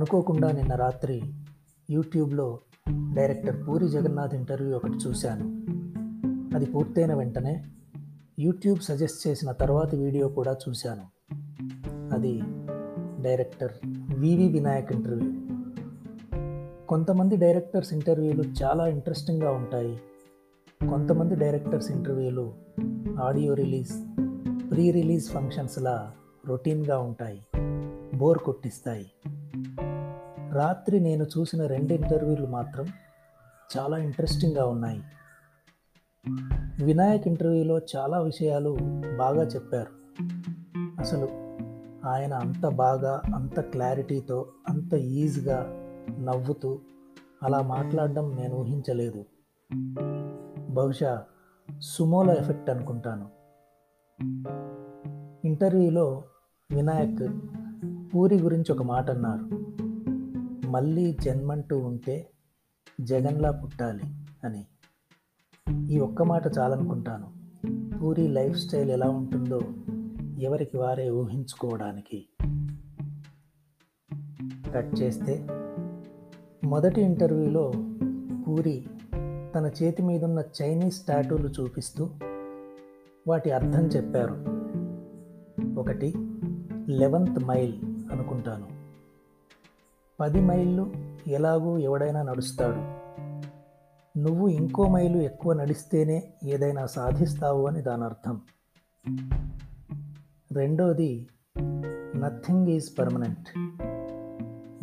అనుకోకుండా నిన్న రాత్రి యూట్యూబ్లో డైరెక్టర్ పూరి జగన్నాథ్ ఇంటర్వ్యూ ఒకటి చూశాను. అది పూర్తయిన వెంటనే యూట్యూబ్ సజెస్ట్ చేసిన తర్వాతి వీడియో కూడా చూశాను. అది డైరెక్టర్ వివి వినాయక్ ఇంటర్వ్యూ. కొంతమంది డైరెక్టర్స్ ఇంటర్వ్యూలు చాలా ఇంట్రెస్టింగ్గా ఉంటాయి. కొంతమంది డైరెక్టర్స్ ఇంటర్వ్యూలు ఆడియో రిలీజ్ ప్రీ రిలీజ్ ఫంక్షన్స్లా రొటీన్గా ఉంటాయి. బోర్ కొట్టిస్తాయి. రాత్రి నేను చూసిన రెండు ఇంటర్వ్యూలు మాత్రం చాలా ఇంట్రెస్టింగ్గా ఉన్నాయి. వినాయక్ ఇంటర్వ్యూలో చాలా విషయాలు బాగా చెప్పారు. అసలు ఆయన అంత బాగా అంత క్లారిటీతో అంత ఈజీగా నవ్వుతూ అలా మాట్లాడడం నేను ఊహించలేదు. బహుశా సుమోల ఎఫెక్ట్ అనుకుంటాను. ఇంటర్వ్యూలో వినాయక్ పూరి గురించి ఒక మాట అన్నారు. మళ్ళీ జన్మంటూ ఉంటే జగన్లా పుట్టాలి అని. ఈ ఒక్క మాట చాలనుకుంటాను. పూరి లైఫ్ స్టైల్ ఎలా ఉంటుందో ఎవరికి వారే ఊహించుకోవడానికి. కట్ చేస్తే మొదటి ఇంటర్వ్యూలో పూరి తన చేతి మీదున్న చైనీస్ టాటూలు చూపిస్తూ వాటి అర్థం చెప్పారు. ఒకటి లెవెంత్ మైల్. అనుకుంటాను. పది మైళ్ళు ఎలాగో ఎవడైనా నడుస్తాడు. నువ్వు ఇంకో మైలు ఎక్కువ నడిస్తేనే ఏదైనా సాధిస్తావు అని దాని అర్థం. రెండోది నథింగ్ ఈజ్ పర్మనెంట్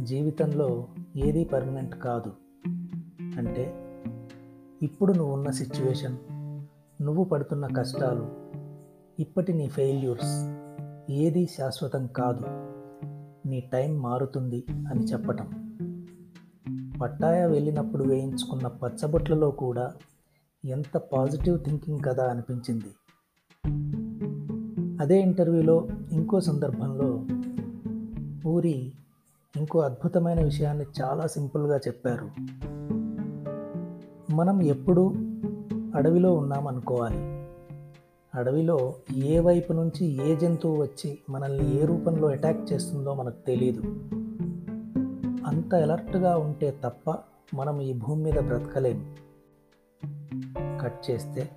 జీవితంలో ఏది పర్మనెంట్ కాదు. అంటే ఇప్పుడు నువ్వు ఉన్న సిచ్యువేషన్ నువ్వు పడుతున్న కష్టాలు ఇప్పటి నీ ఫెయిల్యూర్స్ ఏది శాశ్వతం కాదు. నీ టైం మారుతుంది అని చెప్పటం. పట్టాయ వెళ్ళినప్పుడు వేయించుకున్న పచ్చబొట్లలో కూడా ఎంత పాజిటివ్ థింకింగ్ కదా అనిపించింది. అదే ఇంటర్వ్యూలో ఇంకో సందర్భంలో పూరి ఇంకో అద్భుతమైన విషయాన్ని చాలా సింపుల్గా చెప్పారు. మనం ఎప్పుడూ అడవిలో ఉన్నామనుకోవాలి. అడవిలో ఏ వైపు నుంచి ఏ జంతువు వచ్చి మనల్ని ఏ రూపంలో అటాక్ చేస్తుందో మనకు తెలియదు అంత అలర్ట్గా ఉంటే తప్ప మనం ఈ భూమి మీద బ్రతకలేము. కట్ చేస్తే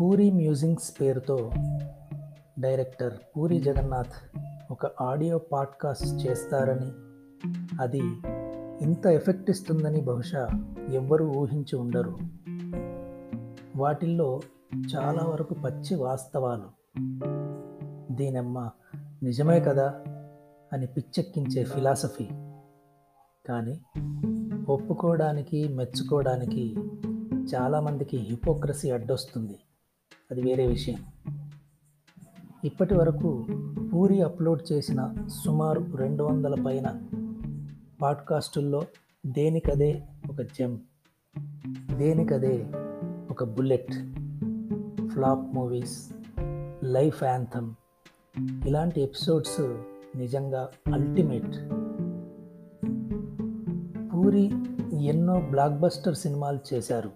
పూరి మ్యూజింగ్స్ పేరుతో డైరెక్టర్ పూరి జగన్నాథ్ ఒక ఆడియో పాడ్కాస్ట్ చేస్తారని అది ఇంత ఎఫెక్ట్ ఇస్తుందని బహుశా ఎవ్వరూ ఊహించి ఉండరు. వాటిల్లో చాలా వరకు పచ్చి వాస్తవాలు. దీనమ్మ నిజమే కదా అని పిచ్చెక్కించే ఫిలాసఫీ. కానీ ఒప్పుకోవడానికి మెచ్చుకోవడానికి చాలామందికి హిపోక్రసీ అడ్డొస్తుంది. అది వేరే విషయం. ఇప్పటి వరకు పూరి అప్లోడ్ చేసిన సుమారు రెండు వందల పైన పాడ్కాస్టుల్లో దేనికదే ఒక జెమ్ దేనికదే ఒక bullet. Flop movies life anthem ఇలాంటి ఎపిసోడ్స్ నిజంగా అల్టిమేట్. పూరి ఎన్నో బ్లాక్ బస్టర్ సినిమాలు చేశారు.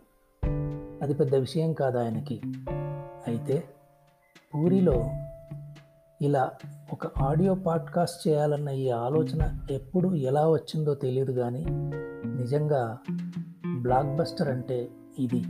అది పెద్ద విషయం కాదు ఆయనకి. అయితే పూరిలో ఇలా ఒక ఆడియో పాడ్కాస్ట్ చేయాలన్న ఈ ఆలోచన ఎప్పుడు ఎలా వచ్చిందో తెలియదు కానీ నిజంగా బ్లాక్ బస్టర్ అంటే ఇది.